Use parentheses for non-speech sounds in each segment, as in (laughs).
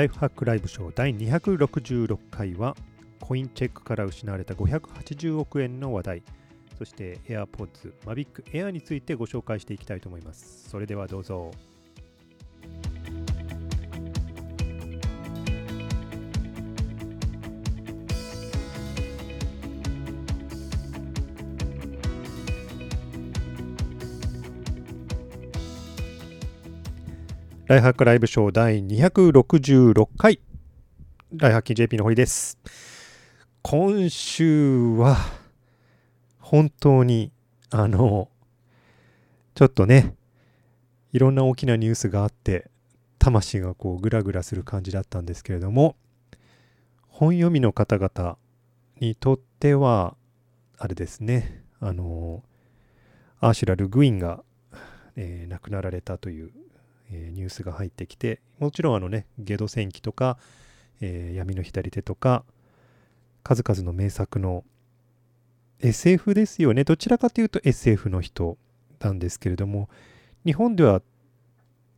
ライフハックライブショー第266回はコインチェックから失われた580億円の話題。そして AirPods Mavic Air についてご紹介していきたいと思います。それではどうぞ。ライハックライブショー第266回。ライハッキン JP の堀です。今週は本当にあのちょっとねいろんな大きなニュースがあって魂がこうグラグラする感じだったんですけれども本読みの方々にとってはあれですねあのアーシュラ・ルグインが、えー、亡くなられたというえ、ニュースが入ってきてもちろんあのねゲド戦記とか、えー、闇の左手とか数々の名作の SF ですよね。どちらかというと SF の人なんですけれども日本では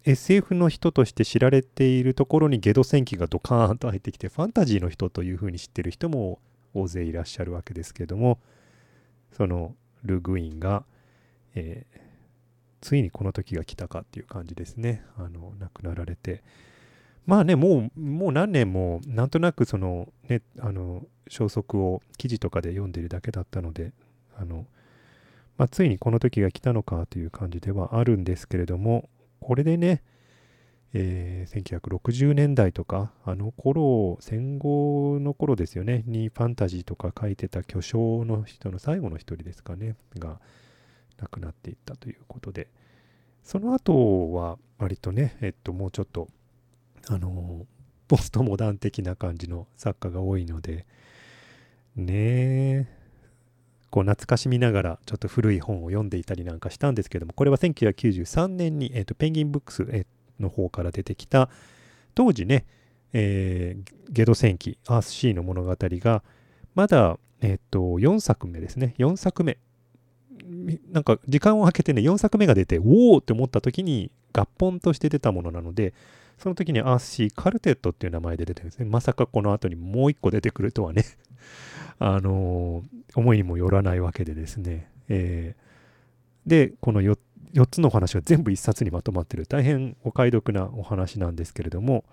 SF の人として知られているところにゲド戦記がドカーンと入ってきてファンタジーの人というふうに知ってる人も大勢いらっしゃるわけですけれどもそのルグインが、えー、ついにこの時が来たかっていう感じですね。あの、亡くなられて。まあね、もう、もう何年も、なんとなくその、ね、あの、消息を記事とかで読んでるだけだったので、あの、まあ、ついにこの時が来たのかという感じではあるんですけれども、これでね、えー、1960年代とか、あの頃、戦後の頃ですよね、にファンタジーとか書いてた巨匠の人の最後の一人ですかね、が、亡くなっていったということで、その後は割とね、えっと、もうちょっと、あの、ポストモダン的な感じの作家が多いので、ねえ、こう懐かしみながらちょっと古い本を読んでいたりなんかしたんですけども、これは1993年に、えっと、ペンギンブックスの方から出てきた、当時ね、えー、ゲド戦記、アースシーの物語が、まだ、えっと、4作目ですね。4作目なんか時間を空けてね、4作目が出て、おおって思った時に合本として出たものなので、その時にアースシーカルテットっていう名前で出てるんですね。まさかこの後にもう一個出てくるとはね (laughs) あのー、思いにもよらないわけでですね。えー、で、この 4, 4つのお話は全部1冊にまとまってる大変お買い得なお話なんですけれども、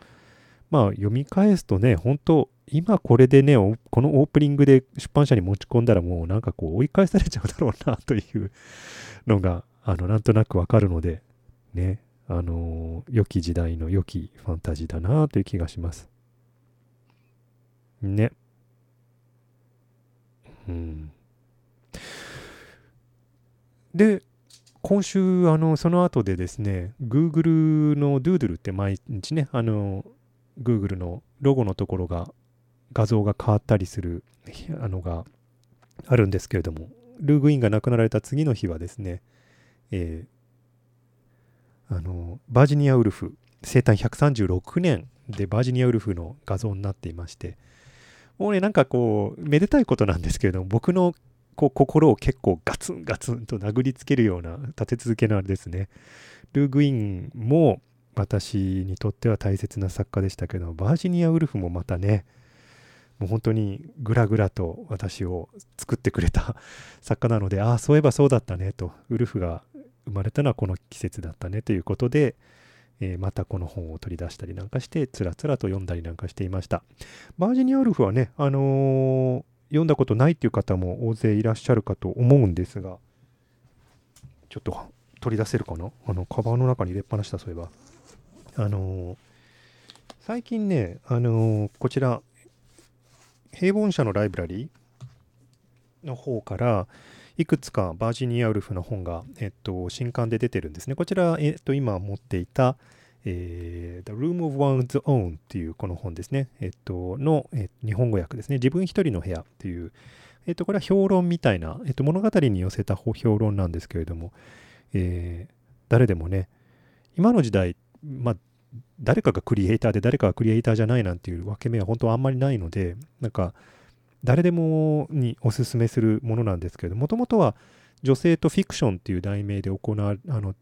まあ読み返すとね、本当今これでね、このオープニングで出版社に持ち込んだらもうなんかこう追い返されちゃうだろうなという (laughs) のが、あの、なんとなくわかるので、ね、あの良き時代の良きファンタジーだなという気がします。ね。うん。で、今週、あの、その後でですね、Google の Doodle って毎日ね、あの、Google のロゴのところが画像が変わったりするあのがあるんですけれども、ルーグインが亡くなられた次の日はですね、えー、あのバージニアウルフ生誕136年でバージニアウルフの画像になっていましてもうねなんかこうめでたいことなんですけれども僕のこう心を結構ガツンガツンと殴りつけるような立て続けのあれですね。ルーグインも私にとっては大切な作家でしたけどバージニアウルフもまたねもう本当にぐらぐらと私を作ってくれた (laughs) 作家なので、ああ、そういえばそうだったねと、ウルフが生まれたのはこの季節だったねということで、えー、またこの本を取り出したりなんかして、つらつらと読んだりなんかしていました。バージニアウルフはね、あのー、読んだことないっていう方も大勢いらっしゃるかと思うんですが、ちょっと取り出せるかな？あの、カバンの中に入れっぱなしだ、そういえば。あの、最近ね、あのこちら、平凡社のライブラリーの方からいくつかバージニア・ウルフの本が、えっと、新刊で出てるんですね。こちら、えっと、今持っていた、えー、The Room of One's Own っていうこの本ですね。えっと、の、え日本語訳ですね。自分一人の部屋っていう、えっと、これは評論みたいな、えっと、物語に寄せた評論なんですけれども、えー、誰でもね、今の時代、まあ、誰かがクリエイターで誰かがクリエイターじゃないなんていう分け目は本当はあんまりないので、なんか誰でもにおすすめするものなんですけれども、ともとは女性とフィクションっていう題名で行わあのっ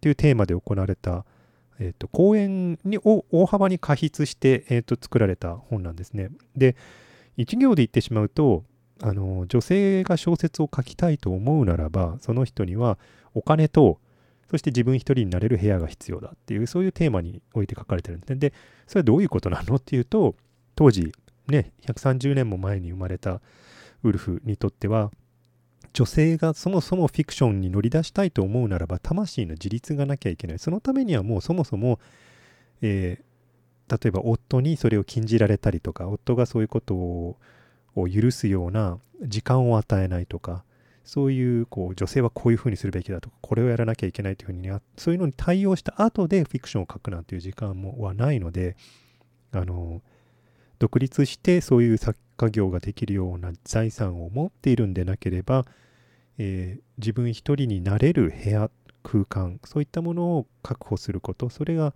ていうテーマで行われたえーと、公演にを大幅に過筆して、えーと、作られた本なんですね。で、一行で言ってしまうと、あの女性が小説を書きたいと思うならば、その人にはお金と、そして自分一人になれる部屋が必要だっていう、そういうテーマにおいて書かれてるんで。で、それはどういうことなのっていうと、当時、ね、130年も前に生まれたウルフにとっては、女性がそもそもフィクションに乗り出したいと思うならば魂の自立がなきゃいけないそのためにはもうそもそも、えー、例えば夫にそれを禁じられたりとか夫がそういうことを許すような時間を与えないとかそういうこう女性はこういうふうにするべきだとかこれをやらなきゃいけないというふうに、ね、そういうのに対応した後でフィクションを書くなんていう時間もはないのであの独立してそういう作家業ができるような財産を持っているんでなければえー、自分一人になれる部屋空間そういったものを確保することそれが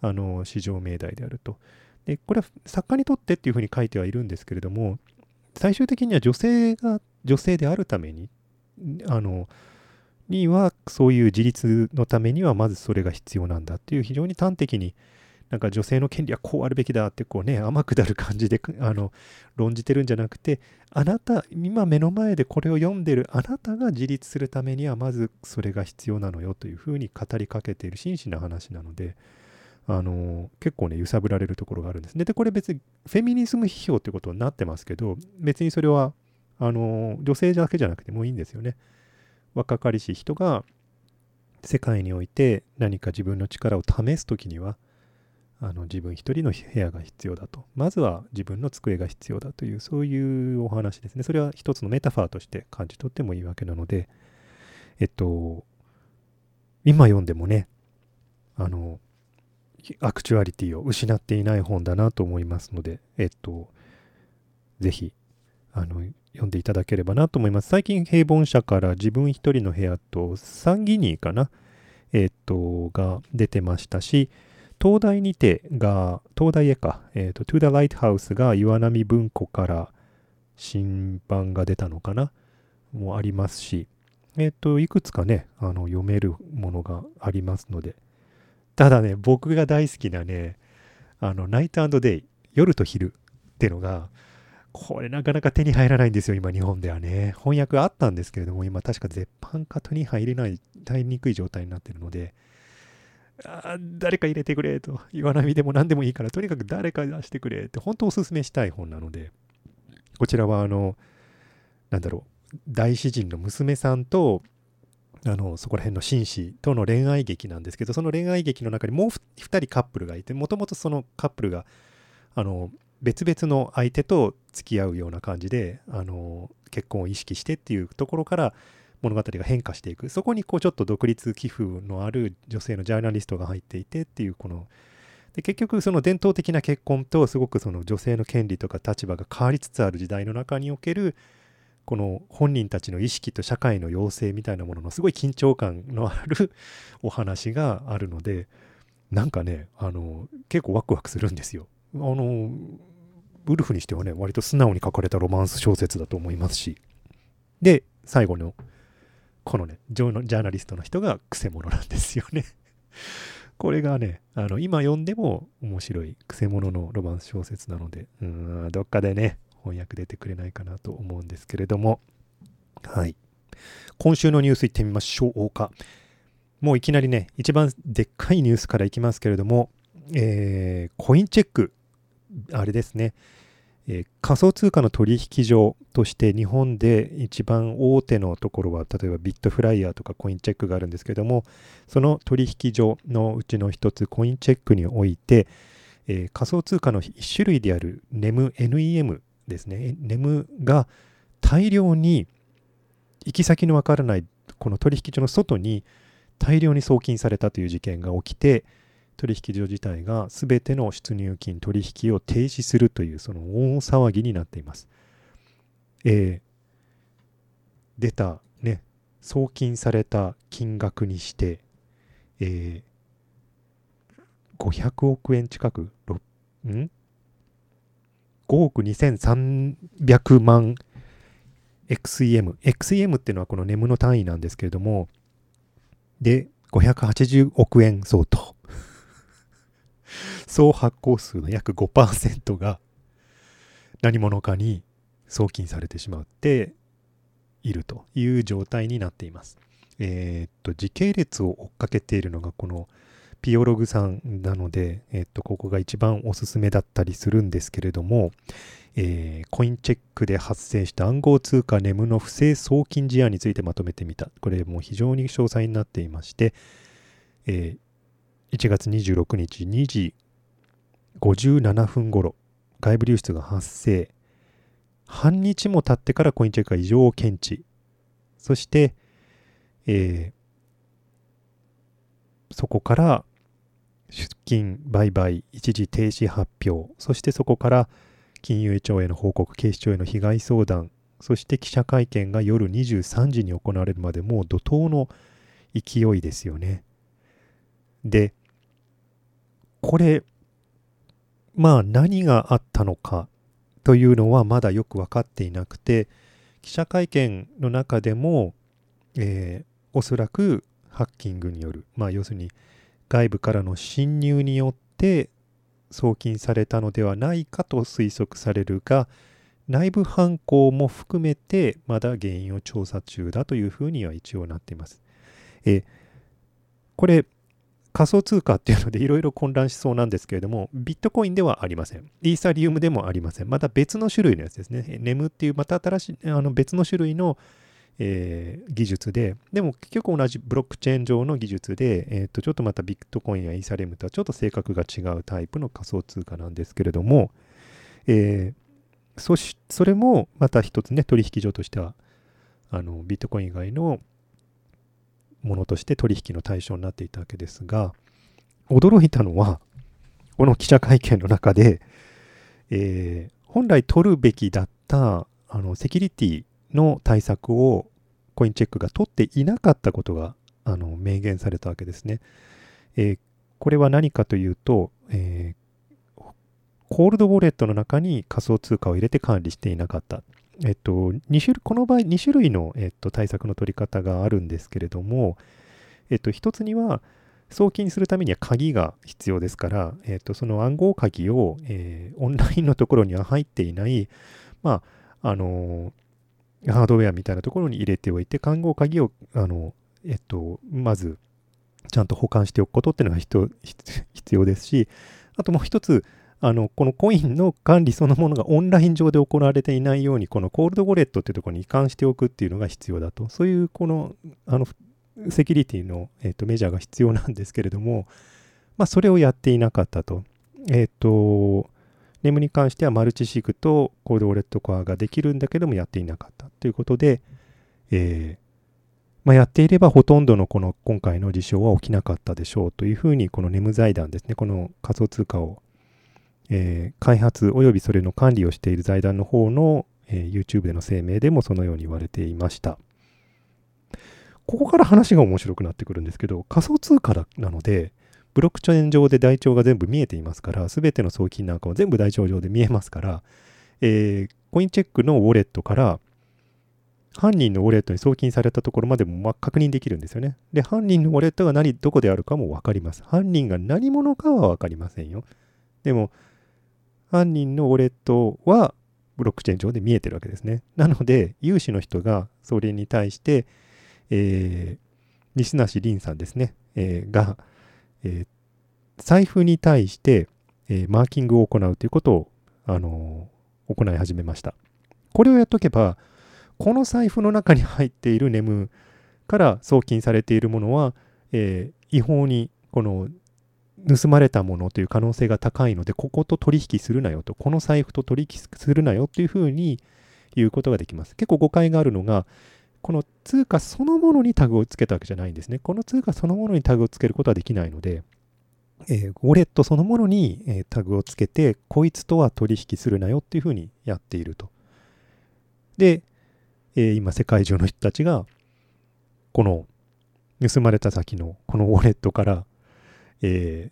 あの市場命題であると。でこれは作家にとってっていうふうに書いてはいるんですけれども最終的には女性が女性であるためにあのにはそういう自立のためにはまずそれが必要なんだっていう非常に端的になんか女性の権利はこうあるべきだってこうね甘くなる感じで (laughs) あの論じてるんじゃなくてあなた今目の前でこれを読んでるあなたが自立するためにはまずそれが必要なのよというふうに語りかけている真摯な話なのであの結構ね揺さぶられるところがあるんです。ねでこれ別にフェミニズム批評ってことになってますけど別にそれはあの女性だけじゃなくてもいいんですよね若かりし人が世界において何か自分の力を試す時にはあの自分一人の部屋が必要だと。まずは自分の机が必要だという、そういうお話ですね。それは一つのメタファーとして感じ取ってもいいわけなので、えっと、今読んでもね、あの、アクチュアリティを失っていない本だなと思いますので、えっと、ぜひ、あの、読んでいただければなと思います。最近、平凡社から自分一人の部屋と、サンギニーかな、えっと、が出てましたし、東大にてが、東大へか、えっ、ー、と、To the Lighthouse が岩波文庫から新版が出たのかな？もありますし、えっ、と、いくつかね、あの、読めるものがありますので、ただね、僕が大好きなね、あの、ナイトデイ、夜と昼ってのが、これなかなか手に入らないんですよ、今日本ではね。翻訳あったんですけれども、今確か絶版か手に入れない、入りにくい状態になってるので、あ誰か入れてくれと、岩波でも何でもいいから、とにかく誰か出してくれって、本当おすすめしたい本なので、こちらは、あの、なんだろう、大詩人の娘さんと、あの、そこら辺の紳士との恋愛劇なんですけど、その恋愛劇の中にもう2人カップルがいて、もともとそのカップルが、あの、別々の相手と付き合うような感じで、あの、結婚を意識してっていうところから、物語が変化していくそこにこうちょっと独立寄付のある女性のジャーナリストが入っていてっていうこので結局その伝統的な結婚とすごくその女性の権利とか立場が変わりつつある時代の中におけるこの本人たちの意識と社会の要請みたいなもののすごい緊張感のあるお話があるのでなんかねあの結構ワクワクするんですよ。あのウルフにしてはね割と素直に書かれたロマンス小説だと思いますしで最後のこのねジャーナリストの人がくせ者なんですよね (laughs) これがね、あの、今読んでも面白い、くせ者のロマンス小説なので、うん、どっかでね、翻訳出てくれないかなと思うんですけれども、はい。今週のニュースいってみましょうか。もういきなりね、一番でっかいニュースからいきますけれども、えー、コインチェック、あれですね、えー、仮想通貨の取引所として日本で一番大手のところは例えばビットフライヤーとかコインチェックがあるんですけどもその取引所のうちの一つコインチェックにおいて、えー、仮想通貨の一種類である NEM, NEM ですね。NEM が大量に行き先のわからないこの取引所の外に大量に送金されたという事件が起きて、取引所自体が全ての出入金取引を停止するというその大騒ぎになっています。えー、出たね、送金された金額にして、えー、500億円近く、ん ?5 億2300万 XEM。XEM っていうのはこのネムの単位なんですけれども、で、580億円相当。総発行数の約5%が何者かに送金されてしまっているという状態になっています。えー、っと、時系列を追っかけているのがこのピオログさんなので、えー、っと、ここが一番おすすめだったりするんですけれども、えー、コインチェックで発生した暗号通貨ネムの不正送金事案についてまとめてみた。これも非常に詳細になっていまして、えー、1月26日2時57分頃、外部流出が発生。半日も経ってからコインチェックが異常を検知。そして、えー、そこから出金、売買、一時停止発表、そしてそこから金融庁への報告、警視庁への被害相談、そして記者会見が夜23時に行われるまでもう怒涛の勢いですよね。で、これ、まあ何があったのかというのはまだよく分かっていなくて、記者会見の中でも、えー、おそらくハッキングによる、まあ要するに外部からの侵入によって送金されたのではないかと推測されるが、内部犯行も含めてまだ原因を調査中だというふうには一応なっています。えこれ仮想通貨っていうのでいろいろ混乱しそうなんですけれども、ビットコインではありません。イーサリウムでもありません。また別の種類のやつですね。ネムっていうまた新しいあの別の種類の、えー、技術で、でも結局同じブロックチェーン上の技術で、えー、とちょっとまたビットコインやイーサリウムとはちょっと性格が違うタイプの仮想通貨なんですけれども、えー、そしそれもまた一つね、取引所としてはあのビットコイン以外のものとして取引の対象になっていたわけですが、驚いたのは、この記者会見の中で、えー、本来取るべきだったあのセキュリティの対策をコインチェックが取っていなかったことがあの明言されたわけですね。えー、これは何かというと、えー、コールドウォレットの中に仮想通貨を入れて管理していなかった。えっと、2種この場合2種類の、えっと、対策の取り方があるんですけれども、えっと、一つには送金するためには鍵が必要ですから、えっと、その暗号鍵を、えー、オンラインのところには入っていない、まあ、あのー、ハードウェアみたいなところに入れておいて、暗号鍵を、あの、えっと、まず、ちゃんと保管しておくことっていうのが必要ですし、あともう一つ、あの、このコインの管理そのものがオンライン上で行われていないように、このコールドウォレットっていうところに移管しておくっていうのが必要だと。そういう、この、あの、セキュリティの、えーと、メジャーが必要なんですけれども、まあ、それをやっていなかったと。えっ、と、ネムに関してはマルチシグとコールドウォレットコアができるんだけどもやっていなかったということで、えーまあ、やっていればほとんどのこの今回の事象は起きなかったでしょうというふうにこのネム財団ですね、この仮想通貨をえー、開発及びそれの管理をしている財団の方の、えー、YouTube での声明でもそのように言われていました。ここから話が面白くなってくるんですけど、仮想通貨なので、ブロックチェーン上で台帳が全部見えていますから、すべての送金なんかも全部台帳上で見えますから、えー、コインチェックのウォレットから犯人のウォレットに送金されたところまでも確認できるんですよね。で、犯人のウォレットが何、どこであるかも分かります。犯人が何者かは分かりませんよ。でも、犯人のウォレットはブロックチェーン上で見えてるわけですね。なので、有志の人がそれに対して、えー、西梨凛さんですね、えー、が、えー、財布に対して、え、マーキングを行うということを、あの、行い始めました。これをやっとけば、この財布の中に入っているネムから送金されているものは、えー、違法にこの盗まれたものという可能性が高いので、ここと取引するなよと、この財布と取引するなよというふうに言うことができます。結構誤解があるのが、この通貨そのものにタグをつけたわけじゃないんですね。この通貨そのものにタグをつけることはできないので、えー、ウォレットそのものに、えー、タグをつけて、こいつとは取引するなよっていうふうにやっていると。で、えー、今世界中の人たちが、この盗まれた先のこのウォレットからえ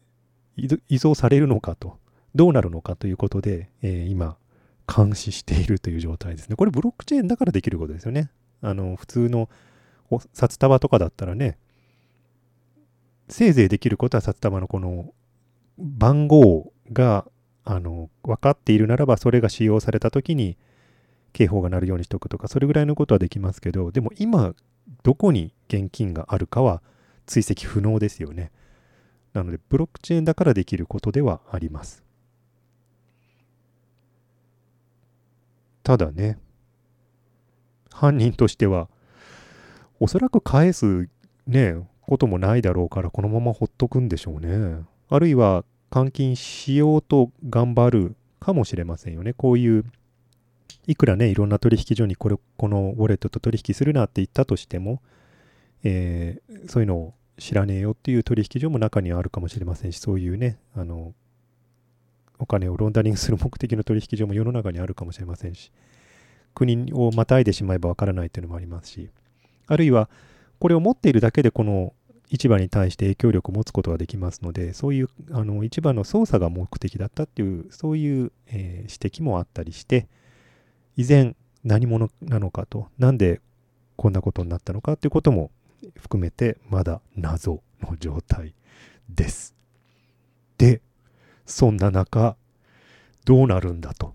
ー、依存されるのかと、どうなるのかということで、えー、今、監視しているという状態ですね。これブロックチェーンだからできることですよね。あの、普通の札束とかだったらね、せいぜいできることは札束のこの番号があの分かっているならばそれが使用された時に警報が鳴るようにしておくとかそれぐらいのことはできますけどでも今どこに現金があるかは追跡不能ですよねなのでブロックチェーンだからできることではあります。ただね犯人としてはおそらく返すねこともないだろうからこのままほっとくんでしょうね。あるいは換金しようと頑張るかもしれませんよね。こういういくらねいろんな取引所にこれこのウォレットと取引するなって言ったとしても、えー、そういうのを知らねえよっていう取引所も中にはあるかもしれませんしそういうねあのお金をロンダリングする目的の取引所も世の中にあるかもしれませんし国をまたいでしまえばわからないというのもありますしあるいはこれを持っているだけでこの市場に対して影響力を持つことができますのでそういうあの市場の操作が目的だったっていうそういう、えー、指摘もあったりして以前何者なのかとなんでこんなことになったのかっていうことも含めてまだ謎の状態です。でそんな中どうなるんだと、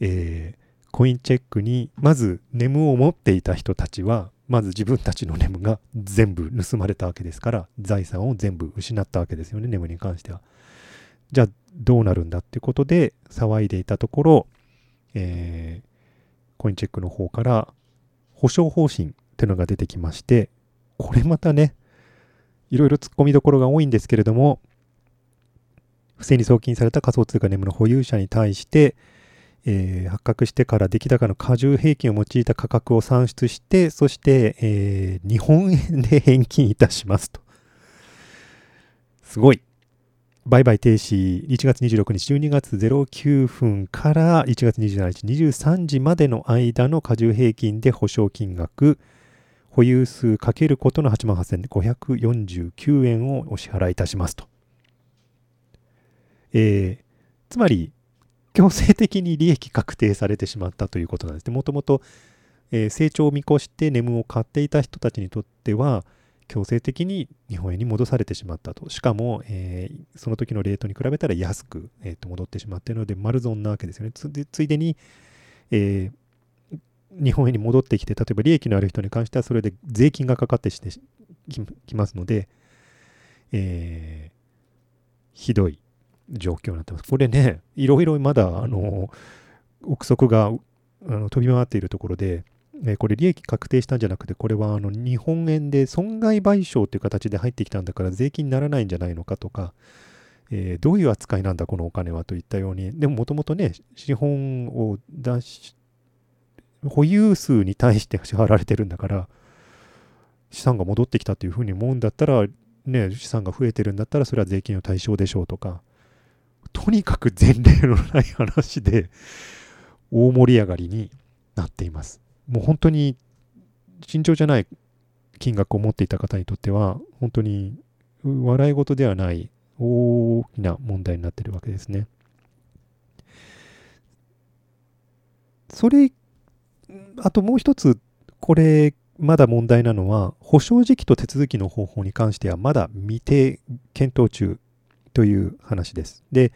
えー、コインチェックにまずネムを持っていた人たちはまず自分たちのネムが全部盗まれたわけですから財産を全部失ったわけですよねネムに関しては。じゃあどうなるんだってことで騒いでいたところ、えー、コインチェックの方から保証方針っていうのが出てきましてこれまたねいろいろ突っ込みどころが多いんですけれども不正に送金された仮想通貨ネムの保有者に対してえー、発覚してから出来高の過重平均を用いた価格を算出して、そして、えー、日本円で返金いたしますと。すごい。売買停止、1月26日、12月09分から1月27日、23時までの間の過重平均で保証金額、保有数かけることの8万8549円をお支払いいたしますと。えー、つまり、強制的に利益確定されてしまったということなんですね。もともと、えー、成長を見越してネムを買っていた人たちにとっては、強制的に日本円に戻されてしまったと。しかも、えー、その時のレートに比べたら安く、えー、と戻ってしまっているので、丸損なわけですよね。ついでに、えー、日本円に戻ってきて、例えば利益のある人に関しては、それで税金がかかってしてきますので、えー、ひどい状況になってます。これね、いろいろまだ、あの、憶測があの飛び回っているところで、えこれ利益確定したんじゃなくて、これはあの日本円で損害賠償という形で入ってきたんだから税金にならないんじゃないのかとか、えー、どういう扱いなんだこのお金はといったように、でももともとね、資本を出し、保有数に対して支払われてるんだから、資産が戻ってきたというふうに思うんだったら、ね、資産が増えてるんだったら、それは税金の対象でしょうとか、とにかく前例のない話で大盛り上がりになっています。もう本当に慎重じゃない金額を持っていた方にとっては本当に笑い事ではない大きな問題になってるわけですね。それ、あともう一つ、これ、まだ問題なのは、保証時期と手続きの方法に関してはまだ未定検討中という話です。で、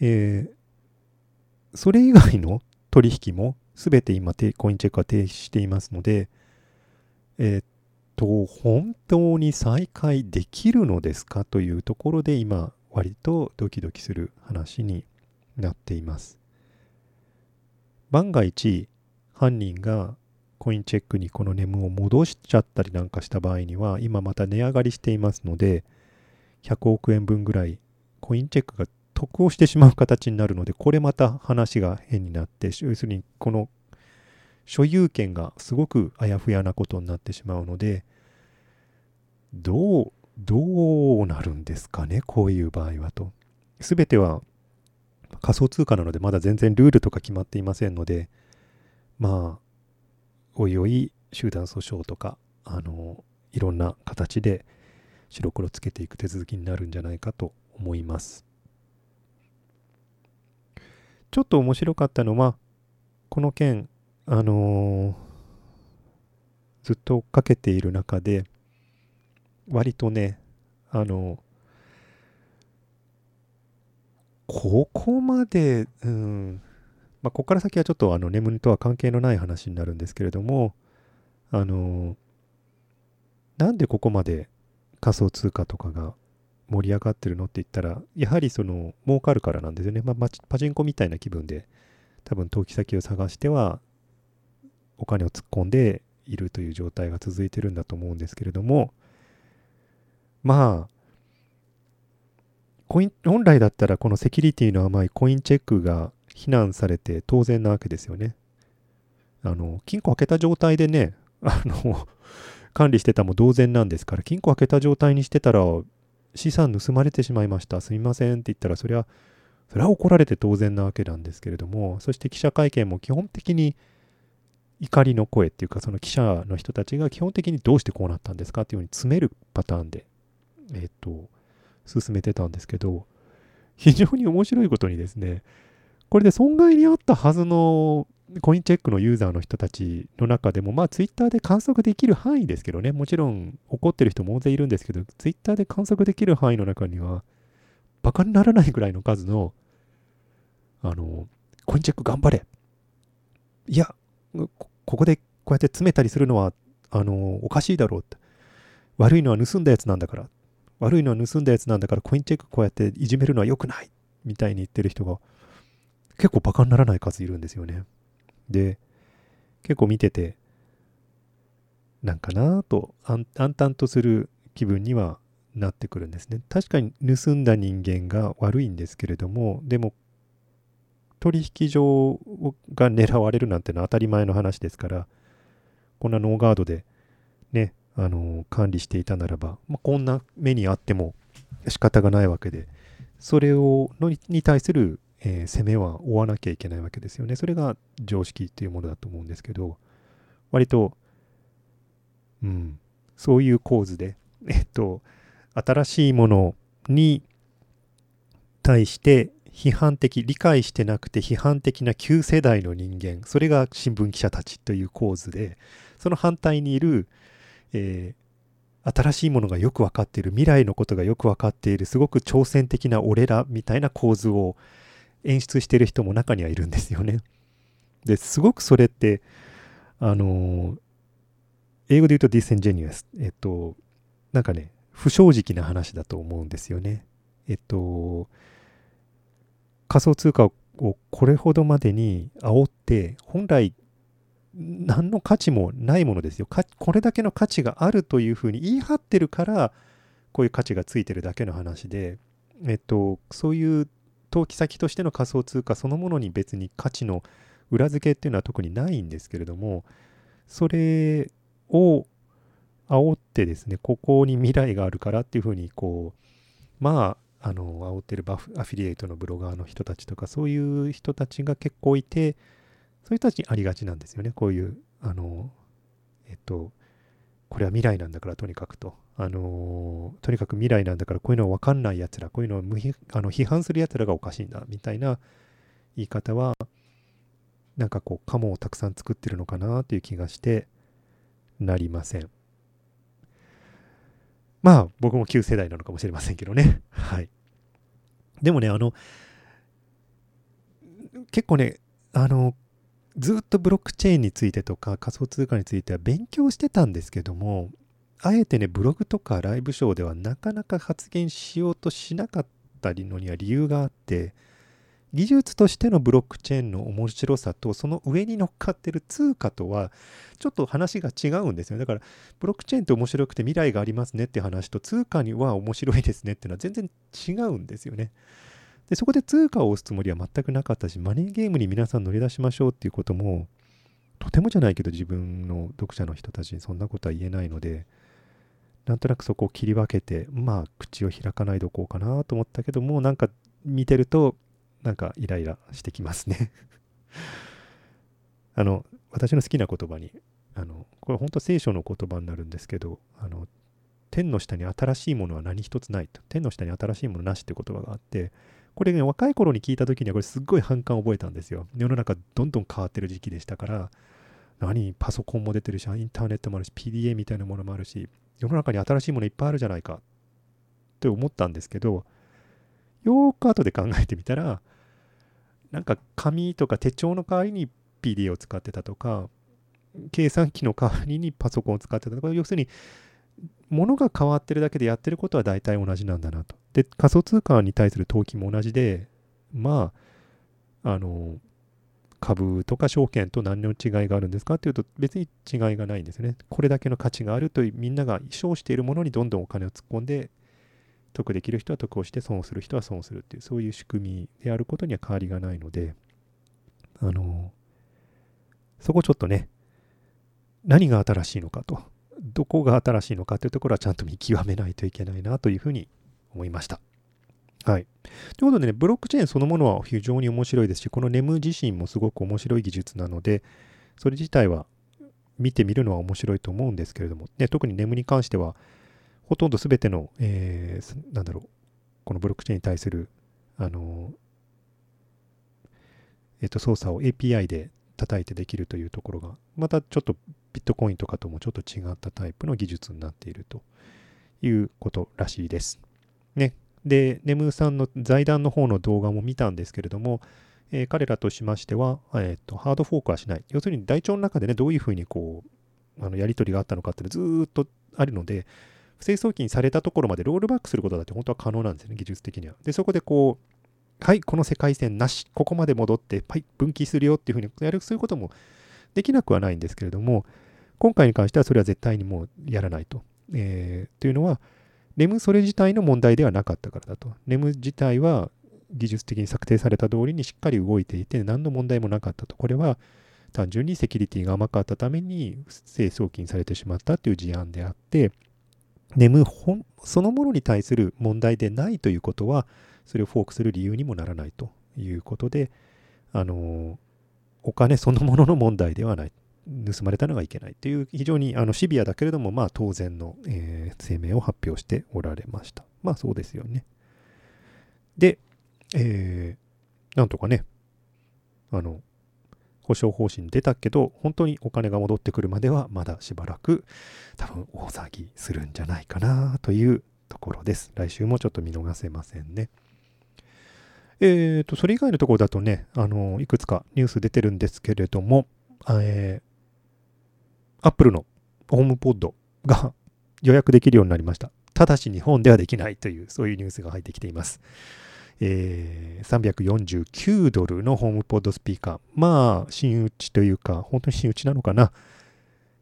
えー、それ以外の取引も全て今コインチェックは停止していますので、えー、っと、本当に再開できるのですかというところで今、割とドキドキする話になっています。万が一、犯人がコインチェックにこのネムを戻しちゃったりなんかした場合には、今また値上がりしていますので、100億円分ぐらいコインチェックが得をしてしまう形になるので、これまた話が変になって、要するにこの所有権がすごくあやふやなことになってしまうので、どう、どうなるんですかね、こういう場合はと。すべては仮想通貨なので、まだ全然ルールとか決まっていませんので、まあ、おいおい集団訴訟とか、あの、いろんな形で白黒つけていく手続きになるんじゃないかと思います。ちょっと面白かったのは、この件、あのー、ずっと追っかけている中で、割とね、あのここまで、うん、まあ、ここから先はちょっとあの眠りとは関係のない話になるんですけれども、あの、なんでここまで仮想通貨とかが盛り上がってるのって言ったら、やはりその儲かるからなんですよね。まあ、パチンコみたいな気分で、多分投機先を探してはお金を突っ込んでいるという状態が続いてるんだと思うんですけれども、まあ、コイン本来だったらこのセキュリティの甘いコインチェックが非難されて当然なわけですよね。あの、金庫開けた状態でね、(laughs) あの、管理してたも同然なんですから、金庫開けた状態にしてたら、資産盗まれてしまいました、すみませんって言ったら、それは、それは怒られて当然なわけなんですけれども、そして記者会見も基本的に怒りの声っていうか、その記者の人たちが基本的にどうしてこうなったんですかっていうふうに詰めるパターンで、えっ、と、進めてたんですけど、非常に面白いことにですね、これで損害にあったはずのコインチェックのユーザーの人たちの中でも、まあツイッターで観測できる範囲ですけどね、もちろん怒ってる人も大勢いるんですけど、ツイッターで観測できる範囲の中には、バカにならないぐらいの数の、あの、コインチェック頑張れ。いや、ここでこうやって詰めたりするのは、あの、おかしいだろうって。悪いのは盗んだやつなんだから。悪いのは盗んだやつなんだから、コインチェックこうやっていじめるのは良くない。みたいに言ってる人が、結構バカにならない数いるんですよね。で、結構見てて、なんかなと暗淡とする気分にはなってくるんですね。確かに盗んだ人間が悪いんですけれども、でも取引所が狙われるなんてのは当たり前の話ですから、こんなノーガードでね、あの管理していたならば、まあ、こんな目にあっても仕方がないわけで、それをのに対するえー、攻めは追わなきゃいけないわけですよね。それが常識っていうものだと思うんですけど、割と、うん、そういう構図で、(laughs) えっと、新しいものに対して批判的、理解してなくて批判的な旧世代の人間、それが新聞記者たちという構図で、その反対にいる、えー、新しいものがよく分かっている、未来のことがよく分かっている、すごく挑戦的な俺らみたいな構図を演出してる人も中にはいるんですよね。ですごくそれってあの英語で言うと disingenuous えっとなんかね不正直な話だと思うんですよね。えっと仮想通貨をこれほどまでに煽って本来何の価値もないものですよ。これだけの価値があるというふうに言い張ってるからこういう価値がついてるだけの話で、えっと、そういう投機先としての仮想通貨そのものに別に価値の裏付けっていうのは特にないんですけれども、それを煽ってですね、ここに未来があるからっていうふうに、こう、まあ、あの、煽ってるバフアフィリエイトのブロガーの人たちとか、そういう人たちが結構いて、そういう人たちにありがちなんですよね、こういう、あの、えっと、これは未来なんだからとにかくと。あの、とにかく未来なんだからこういうの分かんないやつら、こういうのを無あの批判するやつらがおかしいんだみたいな言い方は、なんかこう、カモをたくさん作ってるのかなという気がしてなりません。まあ、僕も旧世代なのかもしれませんけどね。(laughs) はい。でもね、あの、結構ね、あの、ずっとブロックチェーンについてとか仮想通貨については勉強してたんですけども、あえてね、ブログとかライブショーではなかなか発言しようとしなかったりのには理由があって、技術としてのブロックチェーンの面白さとその上に乗っかってる通貨とはちょっと話が違うんですよだからブロックチェーンって面白くて未来がありますねって話と通貨には面白いですねっていうのは全然違うんですよね。で、そこで通貨を押すつもりは全くなかったし、マネーゲームに皆さん乗り出しましょうっていうことも、とてもじゃないけど自分の読者の人たちにそんなことは言えないので、なんとなくそこを切り分けて、まあ、口を開かないでおこうかなと思ったけども、なんか見てると、なんかイライラしてきますね (laughs) あの、私の好きな言葉に、あの、これ本当聖書の言葉になるんですけど、あの、天の下に新しいものは何一つないと。天の下に新しいものなしって言葉があって、これね、若い頃に聞いた時にはこれすっごい反感を覚えたんですよ。世の中どんどん変わってる時期でしたから、何パソコンも出てるし、インターネットもあるし、PDA みたいなものもあるし、世の中に新しいものいっぱいあるじゃないかって思ったんですけど、よーく後で考えてみたら、なんか紙とか手帳の代わりに PDA を使ってたとか、計算機の代わりにパソコンを使ってたとか、要するに、物が変わってるだけでやってることは大体同じなんだなと。で、仮想通貨に対する投機も同じで、まあ、あの、株とか証券と何の違いがあるんですかっていうと別に違いがないんですね。これだけの価値があるというみんなが称しているものにどんどんお金を突っ込んで得できる人は得をして損をする人は損をするっていうそういう仕組みであることには変わりがないのであのそこちょっとね何が新しいのかとどこが新しいのかというところはちゃんと見極めないといけないなというふうに思いました。はい。ということでね、ブロックチェーンそのものは非常に面白いですし、この NEM 自身もすごく面白い技術なので、それ自体は見てみるのは面白いと思うんですけれども、ね、特に NEM に関しては、ほとんど全ての、えー、なんだろう、このブロックチェーンに対する、あの、えっ、ー、と、操作を API で叩いてできるというところが、またちょっとビットコインとかともちょっと違ったタイプの技術になっているということらしいです。で、ネムさんの財団の方の動画も見たんですけれども、えー、彼らとしましては、えーと、ハードフォークはしない。要するに台帳の中でね、どういうふうにこう、あのやり取りがあったのかっていうのずっとあるので、不正送金されたところまでロールバックすることだって本当は可能なんですよね、技術的には。で、そこでこう、はい、この世界線なし、ここまで戻って、はい、分岐するよっていうふうにやる、そういうこともできなくはないんですけれども、今回に関してはそれは絶対にもうやらないと。えー、というのは、ネムそれ自体の問題ではなかったからだと。ネム自体は技術的に策定された通りにしっかり動いていて何の問題もなかったと。これは単純にセキュリティが甘かったために不正送金されてしまったという事案であって、ネムそのものに対する問題でないということは、それをフォークする理由にもならないということで、あの、お金そのものの問題ではない。盗まれたのがいけないという非常にあのシビアだけれども、まあ当然の、えー、声明を発表しておられました。まあそうですよね。で、えー、なんとかね、あの、保証方針出たけど、本当にお金が戻ってくるまではまだしばらく多分大騒ぎするんじゃないかなというところです。来週もちょっと見逃せませんね。えっ、ー、と、それ以外のところだとね、あの、いくつかニュース出てるんですけれども、えー、アップルのホームポッドが (laughs) 予約できるようになりました。ただし日本ではできないという、そういうニュースが入ってきています。えー、349ドルのホームポッドスピーカー。まあ、真打ちというか、本当に真打ちなのかな。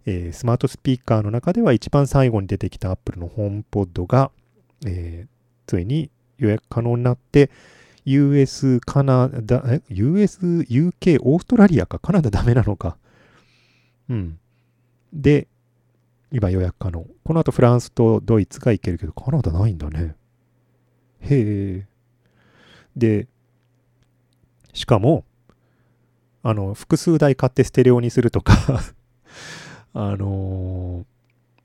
えー、スマートスピーカーの中では一番最後に出てきたアップルのホームポッドが、えー、ついに予約可能になって、US、カナダ、?US、UK、オーストラリアか。カナダダメなのか。うん。で、今予約可能。この後フランスとドイツが行けるけど、カナダないんだね。へえ。で、しかも、あの、複数台買ってステレオにするとか (laughs) あの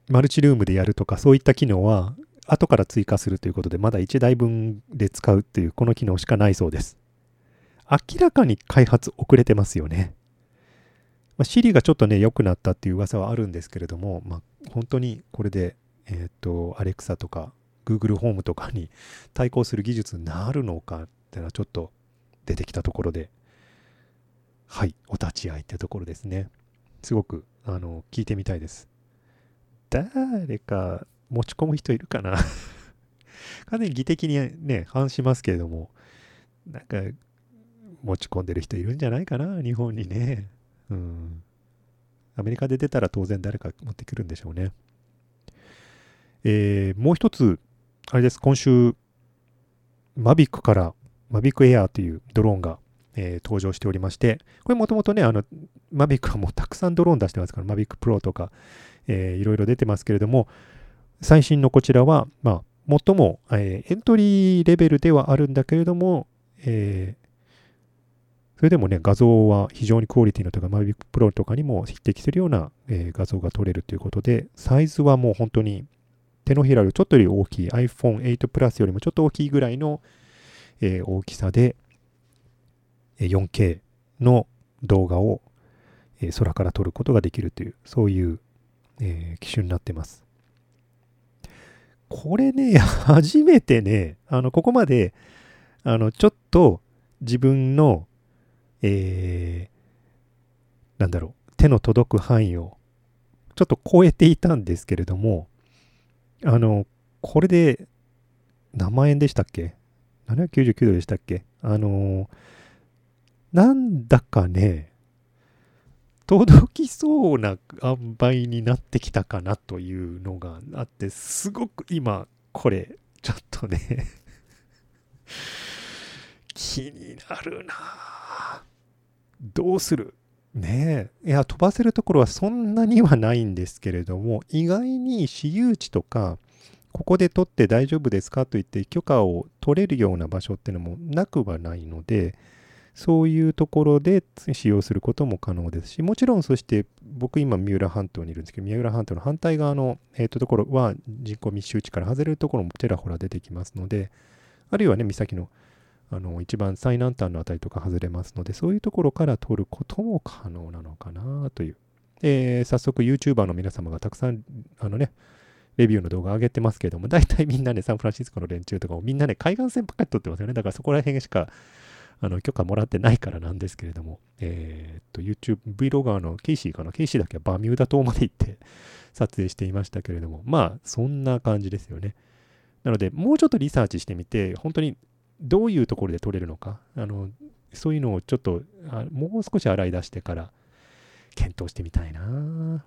ー、マルチルームでやるとか、そういった機能は、後から追加するということで、まだ1台分で使うっていう、この機能しかないそうです。明らかに開発遅れてますよね。まあ、Siri がちょっとね、良くなったっていう噂はあるんですけれども、まあ、本当にこれで、えっ、と、Alexa とか Google ホームとかに (laughs) 対抗する技術になるのかっていうのはちょっと出てきたところで、はい、お立ち会いってところですね。すごく、あの、聞いてみたいです。誰か持ち込む人いるかな？(laughs) かなり擬的にね、反しますけれども、なんか、持ち込んでる人いるんじゃないかな、日本にね。うん。アメリカで出たら当然誰か持ってくるんでしょうね。えー、もう一つ、あれです、今週、マビックから、マビックエアーというドローンが、えー、登場しておりまして、これもともとね、あの、マビックはもうたくさんドローン出してますから、マビックプロとか、えー、いろいろ出てますけれども、最新のこちらは、まあ、最も、えー、エントリーレベルではあるんだけれども、えー、それでもね、画像は非常にクオリティのとか、Mavic Pro とかにも匹敵するような、えー、画像が撮れるということで、サイズはもう本当に手のひらよりちょっとより大きい iPhone 8 Plus よりもちょっと大きいぐらいの、えー、大きさで、え 4K の動画を、えー、空から撮ることができるという、そういう、えー、機種になってます。これね、(laughs) 初めてね、あの、ここまで、あの、ちょっと自分の、えー、なんだろう、手の届く範囲をちょっと超えていたんですけれども、あの、これで何万円でしたっけ ?799 ドルでしたっけ？あの、なんだかね、届きそうな塩梅になってきたかなというのがあって、すごく今、これ、ちょっとね気になるなどうする？ねえ。いや、飛ばせるところはそんなにはないんですけれども、意外に私有地とか、ここで取って大丈夫ですかと言って許可を取れるような場所ってのもなくはないので、そういうところで使用することも可能ですし、もちろんそして僕今三浦半島にいるんですけど、三浦半島の反対側の、えー、とところは人口密集地から外れるところもちらほら出てきますので、あるいはね、岬のあの一番最南端のあたりとか外れますので、そういうところから取ることも可能なのかなという。えー、早速 YouTuber の皆様がたくさん、あのね、レビューの動画上げてますけれども、大体みんなね、サンフランシスコの連中とかもみんなね、海岸線ばっかり撮ってますよね。だからそこら辺しかあの許可もらってないからなんですけれども、えー、っと、YouTube、Vlogger のケイシーかな、ケイシーだけ？はバミューダ島まで行って (laughs) 撮影していましたけれども、まあ、そんな感じですよね。なので、もうちょっとリサーチしてみて、本当にどういうところで撮れるのか、あのそういうのをちょっとあもう少し洗い出してから検討してみたいな。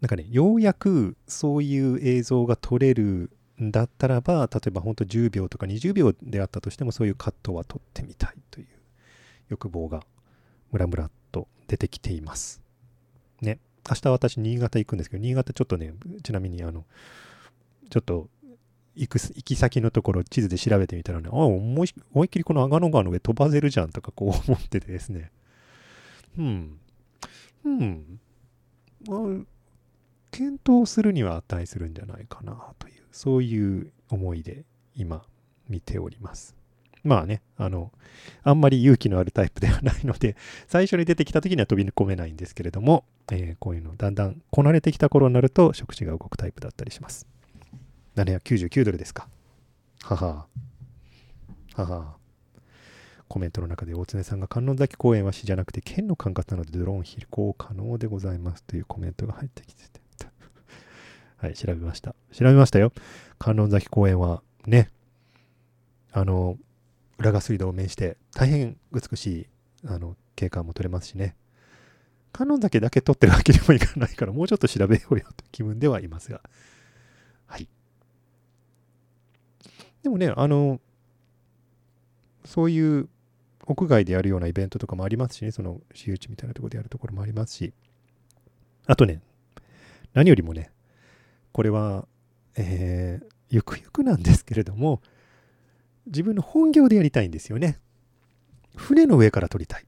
なんかね、ようやくそういう映像が撮れるんだったらば、例えば本当10秒とか20秒であったとしても、そういうカットは撮ってみたいという欲望がムラムラと出てきています。ね。明日私、新潟行くんですけど、新潟ちょっとね、ちなみにあの、ちょっと行く行き先のところ地図で調べてみたらね、あ思い思いっきりこの阿賀野川の上飛ばせるじゃんとかこう思っててですね。うん。うん。まあ、検討するには値するんじゃないかなという、そういう思いで今見ております。まあね、あの、あんまり勇気のあるタイプではないので、(laughs) 最初に出てきた時には飛び込めないんですけれども、えー、こういうのだんだんこなれてきた頃になると触手が動くタイプだったりします。799ドルですか。はは。はは。コメントの中で大常さんが観音崎公園は市じゃなくて県の管轄なのでドローン飛行可能でございますというコメントが入ってきてて。(laughs) はい、調べました。調べましたよ。観音崎公園はね、あの、浦賀水道を面して大変美しいあの景観も取れますしね。観音崎だけ取ってるわけにもいかないから、もうちょっと調べようよという気分ではいますが。はい。でもね、あの、そういう屋外でやるようなイベントとかもありますしね、その私有地みたいなところでやるところもありますし、あとね、何よりもね、これは、えー、ゆくゆくなんですけれども、自分の本業でやりたいんですよね。船の上から撮りたい。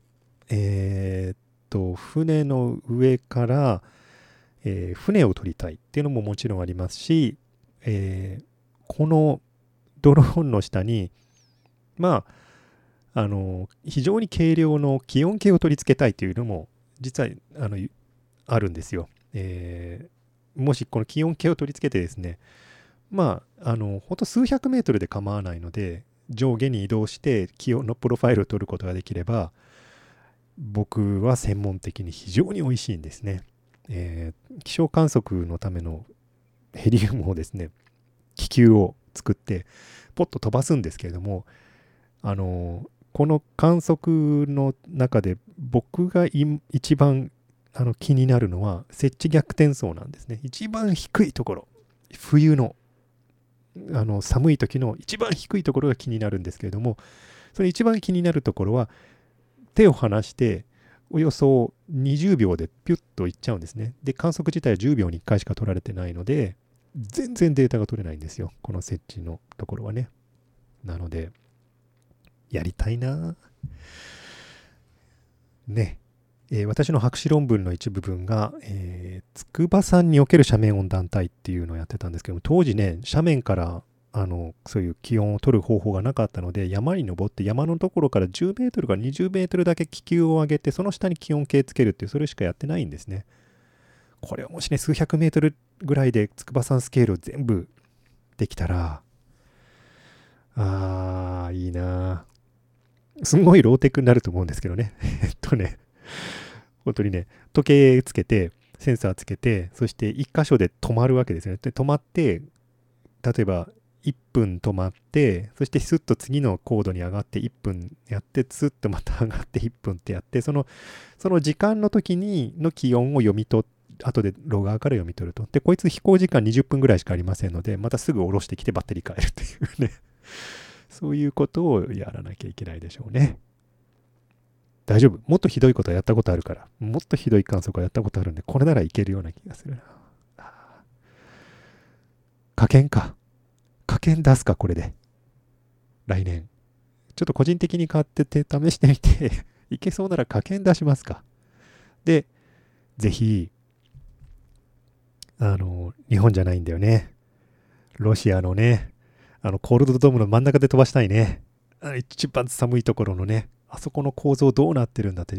えー、っと、船の上から、えー、船を撮りたいっていうのももちろんありますし、えー、このドローンの下に、まあ、あの、非常に軽量の気温計を取り付けたいというのも、実は、あの、あるんですよ。えー、もしこの気温計を取り付けてですね、まあ、あの、ほんと数百メートルで構わないので、上下に移動して気温のプロファイルを取ることができれば、僕は専門的に非常に美味しいんですね。えー、気象観測のためのヘリウムをですね、気球を作ってポッと飛ばすんですけれどもあのこの観測の中で僕が一番あの気になるのは設置逆転層なんですね一番低いところ冬のあの寒い時の一番低いところが気になるんですけれどもそれ一番気になるところは手を離しておよそ20秒でピュッといっちゃうんですね。で、観測自体は10秒に1回しか取られてないので、全然データが取れないんですよ。この設置のところはね。なので、やりたいなね。えー、私の博士論文の一部分が、えー、筑波山における斜面温暖帯っていうのをやってたんですけども、当時ね、斜面からあのそういう気温を取る方法がなかったので、山に登って山のところから10メートルから20メートルだけ気球を上げて、その下に気温計つけるっていう、それしかやってないんですね。これをもしね、数百メートルぐらいで筑波山スケールを全部できたら、あー、いいなすんごいローテクになると思うんですけどね。(laughs) えっとね、本当にね、時計つけて、センサーつけて、そして1箇所で止まるわけですよね。で、止まって、例えば1分止まって、そしてスッと次のコードに上がって1分やって、スッとまた上がって1分ってやって、その、その時間の時にの気温を読み取って、後でロガーから読み取ると。で、こいつ飛行時間20分ぐらいしかありませんので、またすぐ下ろしてきてバッテリー変えるというね (laughs) そういうことをやらなきゃいけないでしょうね。大丈夫。もっとひどいことはやったことあるから。もっとひどい観測はやったことあるんで、これならいけるような気がするな。加減か。加減出すか、これで。来年。ちょっと個人的に買ってて試してみて (laughs) いけそうなら加減出しますか。で、ぜひ、あの、日本じゃないんだよね。ロシアのね、あの、コールドドームの真ん中で飛ばしたいね。一番寒いところのね、あそこの構造どうなってるんだって、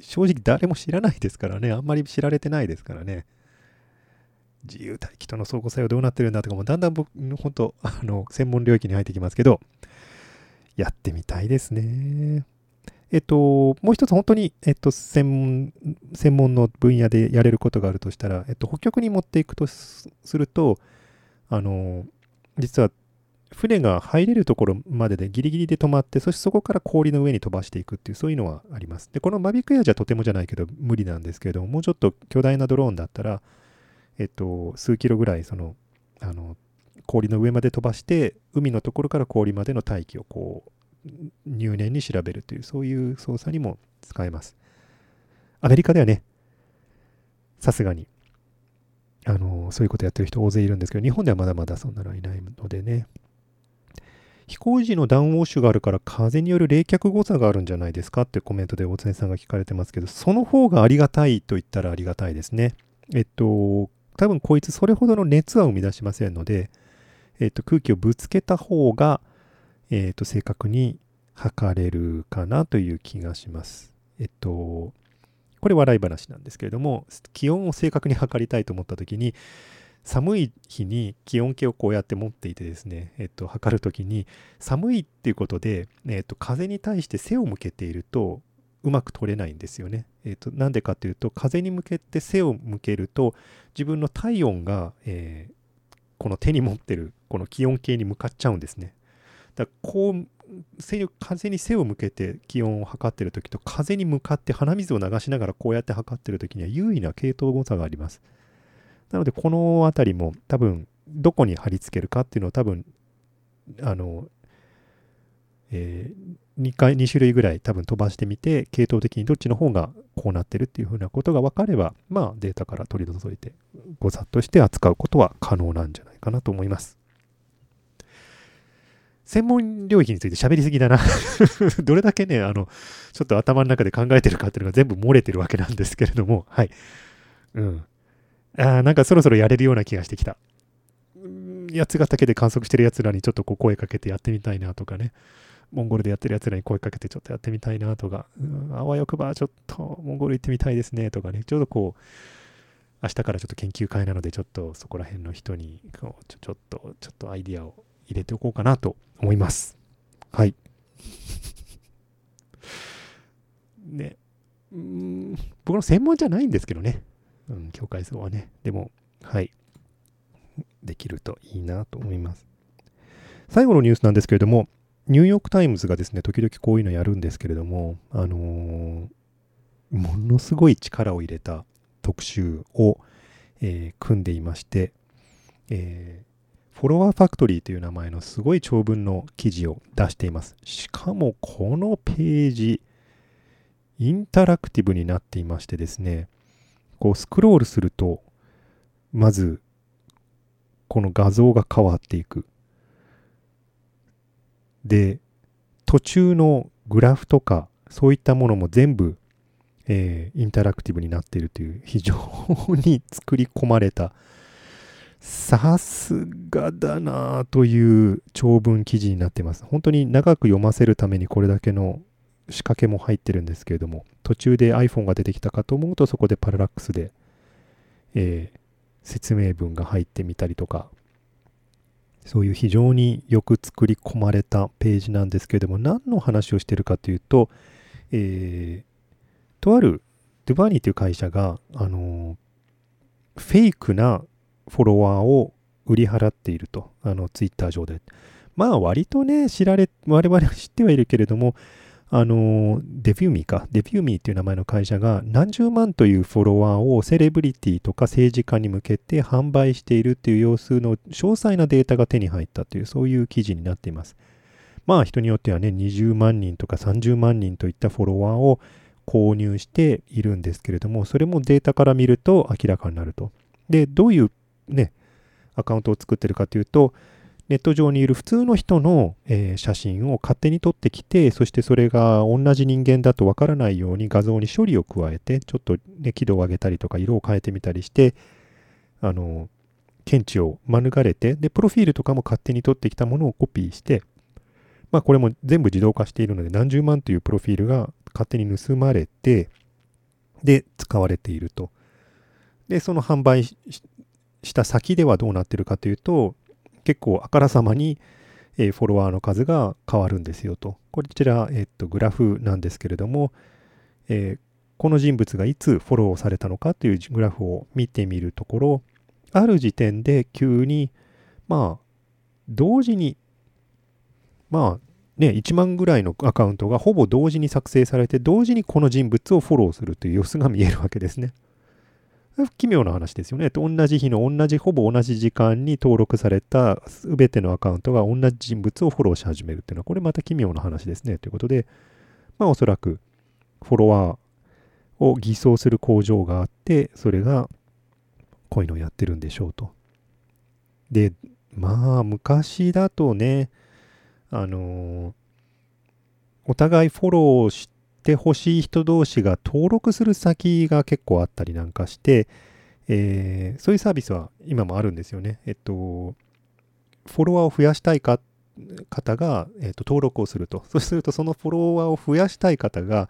正直誰も知らないですからね、あんまり知られてないですからね。自由待機との相互作用どうなってるんだとかも、だんだん僕、本当あの、専門領域に入ってきますけど、やってみたいですね。えっと、もう一つ本当に、えっと、専門、専門の分野でやれることがあるとしたら、えっと、北極に持っていくとすると、あの、実は船が入れるところまででギリギリで止まって、そしてそこから氷の上に飛ばしていくっていう、そういうのはあります。で、このマビクエアじゃとてもじゃないけど無理なんですけれど、もうちょっと巨大なドローンだったら、えっと、数キロぐらい、その、あの、氷の上まで飛ばして、海のところから氷までの大気をこう、入念に調べるという、そういう操作にも使えます。アメリカではね、さすがに、あの、そういうことやってる人大勢いるんですけど、日本ではまだまだそんなのはいないのでね、飛行時のダウンウォッシュがあるから風による冷却誤差があるんじゃないですかってコメントで大常さんが聞かれてますけど、その方がありがたいと言ったらありがたいですね。えっと、多分こいつそれほどの熱は生み出しませんので、えっと、空気をぶつけた方が、えっと、正確に測れるかなという気がします。えっと、これ笑い話なんですけれども、気温を正確に測りたいと思った時に、寒い日に気温計をこうやって持っていてですね、えっと、測るときに、寒いっていうことで、えっと、風に対して背を向けていると、うまく取れないんですよね。えっと、なんでかっていうと、風に向けて背を向けると、自分の体温が、えー、この手に持ってる、この気温計に向かっちゃうんですね。だこう風に背を向けて気温を測ってるときと風に向かって鼻水を流しながらこうやって測ってるときには優位な系統誤差があります。なので、この辺りも多分、どこに貼り付けるかっていうのを多分、あの、えー、2回、2種類ぐらい多分飛ばしてみて、系統的にどっちの方がこうなってるっていうふうなことが分かれば、まあデータから取り除いて誤差として扱うことは可能なんじゃないかなと思います。専門領域について喋りすぎだな (laughs) どれだけね、あの、ちょっと頭の中で考えてるかっていうのが全部漏れてるわけなんですけれども、はい。うん。ああなんかそろそろやれるような気がしてきた。八ヶ岳で観測してるやつらにちょっとこう声かけてやってみたいなとかね。モンゴルでやってるやつらに声かけてちょっとやってみたいなとか、あわよくばちょっとモンゴル行ってみたいですねとかね、ちょうどこう、明日からちょっと研究会なので、ちょっとそこら辺の人にこうちょちょっと、ちょっとアイディアを入れておこうかなと思います。はい。(laughs) ね。うん僕の専門じゃないんですけどね。うん、境界層はね。でも、はい。できるといいなと思います。最後のニュースなんですけれども、ニューヨーク・タイムズがですね、時々こういうのやるんですけれども、あのー、ものすごい力を入れた特集を、えー、組んでいまして、えー、フォロワーファクトリーという名前のすごい長文の記事を出しています。しかもこのページ、インタラクティブになっていましてですね、こうスクロールすると、まず、この画像が変わっていく。で、途中のグラフとか、そういったものも全部、えー、インタラクティブになっているという、非常に作り込まれた、さすがだなという長文記事になっています。本当に長く読ませるためにこれだけの仕掛けも入ってるんですけれども、途中で iPhone が出てきたかと思うと、そこでパララックスで、えー、説明文が入ってみたりとか、そういう非常によく作り込まれたページなんですけれども何の話をしてるかというと、えー、とあるドゥバーニーという会社が、あのフェイクなフォロワーを売り払っていると、あのツイッター上で。まあ割とね、知られ、我々は知ってはいるけれども、あの、デビューミーか、デビューミーっていう名前の会社が何十万というフォロワーをセレブリティとか政治家に向けて販売しているっていう様子の詳細なデータが手に入ったという、そういう記事になっています。まあ人によってはね、20万人とか30万人といったフォロワーを購入しているんですけれども、それもデータから見ると明らかになると。で、どういうね、アカウントを作ってるかというと、ネット上にいる普通の人の、えー、写真を勝手に撮ってきて、そしてそれが同じ人間だとわからないように画像に処理を加えて、ちょっと、ね、輝度を上げたりとか色を変えてみたりして、あの、検知を免れて、で、プロフィールとかも勝手に撮ってきたものをコピーして、まあこれも全部自動化しているので何十万というプロフィールが勝手に盗まれて、で、使われていると。で、その販売した先ではどうなってるかというと、結構あからさまに、え、フォロワーの数が変わるんですよと。こちら、え、っと、グラフなんですけれども、えー、この人物がいつフォローされたのかというグラフを見てみるところ、ある時点で急に、まあ、同時に、まあ、ね、1万ぐらいのアカウントがほぼ同時に作成されて、同時にこの人物をフォローするという様子が見えるわけですね。奇妙な話ですよね。同じ日の同じ、ほぼ同じ時間に登録された全てのアカウントが同じ人物をフォローし始めるっていうのは、これまた奇妙な話ですね。ということで、まあおそらくフォロワーを偽装する工場があって、それがこういうのをやってるんでしょうと。で、まあ昔だとね、あのー、お互いフォローしててほしい人同士が登録する先が結構あったりなんかして、えー、そういうサービスは今もあるんですよね。えっと、フォロワーを増やしたいか方が、えっと、登録をすると。(laughs) そうすると、そのフォロワーを増やしたい方が、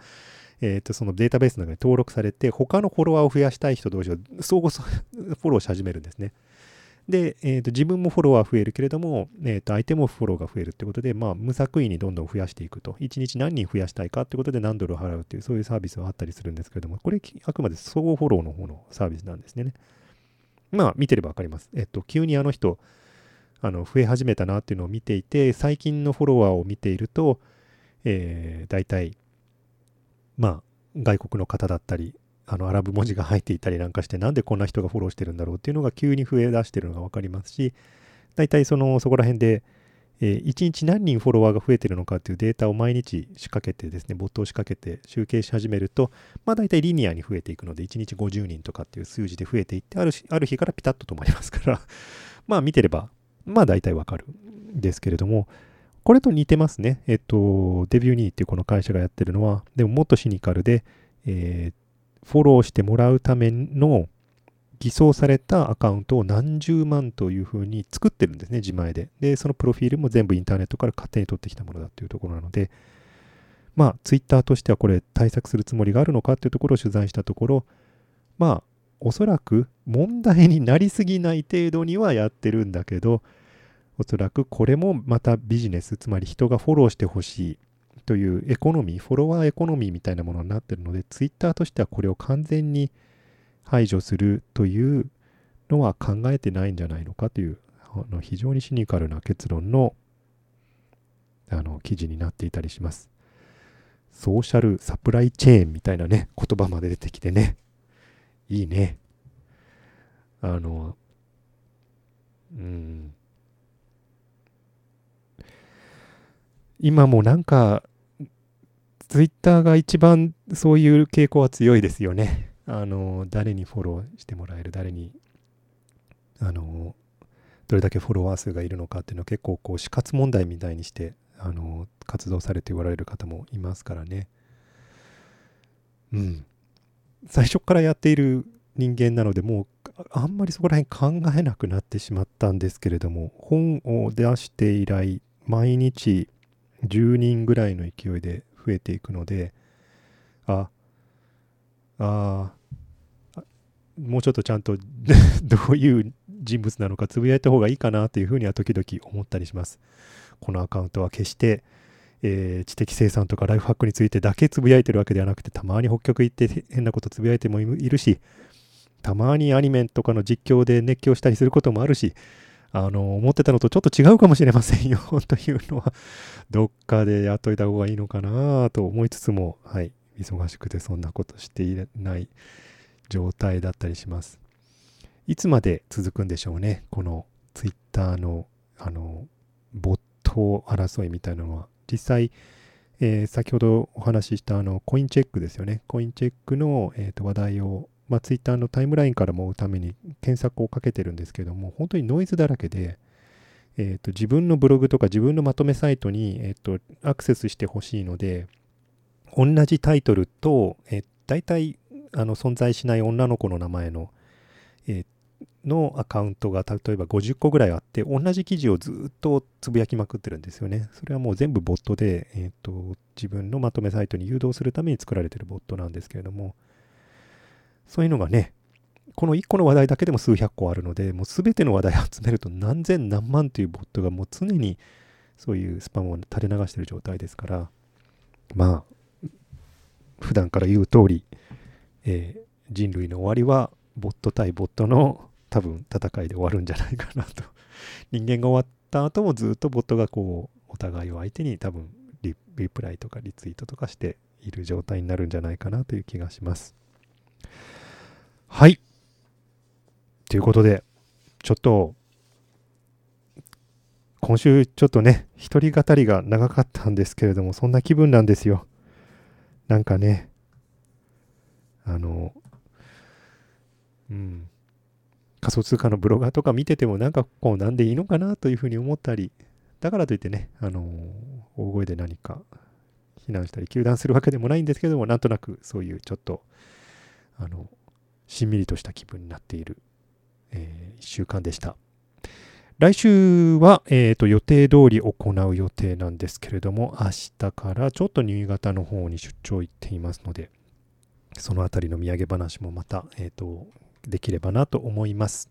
えっと、そのデータベースの中に登録されて、他のフォロワーを増やしたい人同士が相互フォローし始めるんですね。で、えーと、自分もフォロワー増えるけれども、えーと、相手もフォローが増えるってことで、まあ、無作為にどんどん増やしていくと。1日何人増やしたいかってことで何ドル払うっていう、そういうサービスはあったりするんですけれども、これ、あくまで相互フォローの方のサービスなんですね。まあ、見てればわかります。えっと、急にあの人、あの、増え始めたなっていうのを見ていて、最近のフォロワーを見ていると、えー、大体、まあ、外国の方だったり、あのアラブ文字が入っていたりなんかしてなんでこんな人がフォローしてるんだろうっていうのが急に増え出してるのが分かりますし大体そのそこら辺で、えー、1日何人フォロワーが増えてるのかっていうデータを毎日仕掛けてですねボットを仕掛けて集計し始めるとまあ大体リニアに増えていくので1日50人とかっていう数字で増えていってあるある日からピタッと止まりますから (laughs) まあ見てればまあ大体わかるんですけれどもこれと似てますね。えっと、デビューニーっていうこの会社がやってるのは、でももっとシニカルで、えー、フォローしてもらうための偽装されたアカウントを何十万というふうに作ってるんですね、自前で。で、そのプロフィールも全部インターネットから勝手に取ってきたものだというところなので、まあ、ツイッターとしてはこれ対策するつもりがあるのかっていうところを取材したところ、まあ、おそらく問題になりすぎない程度にはやってるんだけど、おそらくこれもまたビジネス、つまり人がフォローしてほしい。というエコノミー、フォロワーエコノミーみたいなものになってるので、ツイッターとしてはこれを完全に排除するというのは考えてないんじゃないのかという、あの非常にシニカルな結論のあの記事になっていたりします。ソーシャルサプライチェーンみたいなね、言葉まで出てきてね、いいね。あの、うん。今もなんかツイッターが一番そういう傾向は強いですよね。(laughs) あの、誰にフォローしてもらえる、誰に、あの、どれだけフォロワー数がいるのかっていうのは結構こう死活問題みたいにして、あの、活動されておられる方もいますからね。うん。最初からやっている人間なので、もうあんまりそこら辺考えなくなってしまったんですけれども、本を出して以来、毎日10人ぐらいの勢いで増えていくので、あ、あもうちょっとちゃんと (laughs) どういう人物なのかつぶやいた方がいいかなというふうには時々思ったりします。このアカウントは決して、えー、知的生産とかライフハックについてだけつぶやいてるわけではなくて、たまに北極行って変なことつぶやいてもいるし、たまにアニメとかの実況で熱狂したりすることもあるし、あの、思ってたのとちょっと違うかもしれませんよ (laughs) というのは、どっかでやっといた方がいいのかなと思いつつも、はい、忙しくてそんなことしていない状態だったりします。いつまで続くんでしょうね、このツイッターの、あの、ボット争いみたいなのは。実際、えー、先ほどお話ししたあのコインチェックですよね。コインチェックの、えーと話題をまあ、ツイッターのタイムラインからも追うために検索をかけてるんですけども、本当にノイズだらけで、えーと、自分のブログとか自分のまとめサイトに、えーと、アクセスしてほしいので、同じタイトルと、えー、大体あの存在しない女の子の名前の、えー、のアカウントが例えば50個ぐらいあって、同じ記事をずっとつぶやきまくってるんですよね。それはもう全部ボットで、えーと自分のまとめサイトに誘導するために作られてるボットなんですけれども、そういうのがね、この1個の話題だけでも数百個あるので、もう全ての話題集めると何千何万というボットがもう常にそういうスパムを垂れ流している状態ですから、まあ、普段から言う通り、えー、人類の終わりはボット対ボットの多分戦いで終わるんじゃないかなと。(laughs) 人間が終わった後もずっとボットがこう、お互いを相手に多分リプライとかリツイートとかしている状態になるんじゃないかなという気がします。はい。ということで、ちょっと、今週ちょっとね、一人語りが長かったんですけれども、そんな気分なんですよ。なんかね、あの、うん、仮想通貨のブロガーとか見ててもなんかこうなんでいいのかなというふうに思ったり、だからといってね、あの、大声で何か非難したり、糾弾するわけでもないんですけども、なんとなくそういうちょっと、あの、しんみりとした気分になっている、えー、1週間でした。来週は、えーと、予定通り行う予定なんですけれども、明日からちょっと新潟の方に出張行っていますので、そのあたりの土産話もまた、えーと、できればなと思います、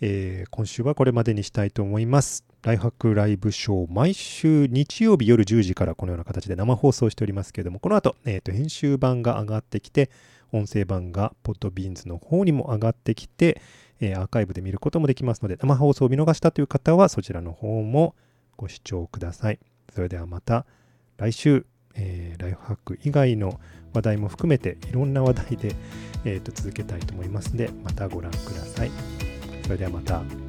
えー、今週はこれまでにしたいと思います。ライフハックライブショー、毎週日曜日夜10時からこのような形で生放送しておりますけれども、この後、えーと編集版が上がってきて、音声版がポッドビーンズの方にも上がってきて、えー、アーカイブで見ることもできますので、生放送を見逃したという方はそちらの方もご視聴ください。それではまた来週、えー、ライフハック以外の話題も含めていろんな話題で、えー、と続けたいと思いますので、またご覧ください。それではまた。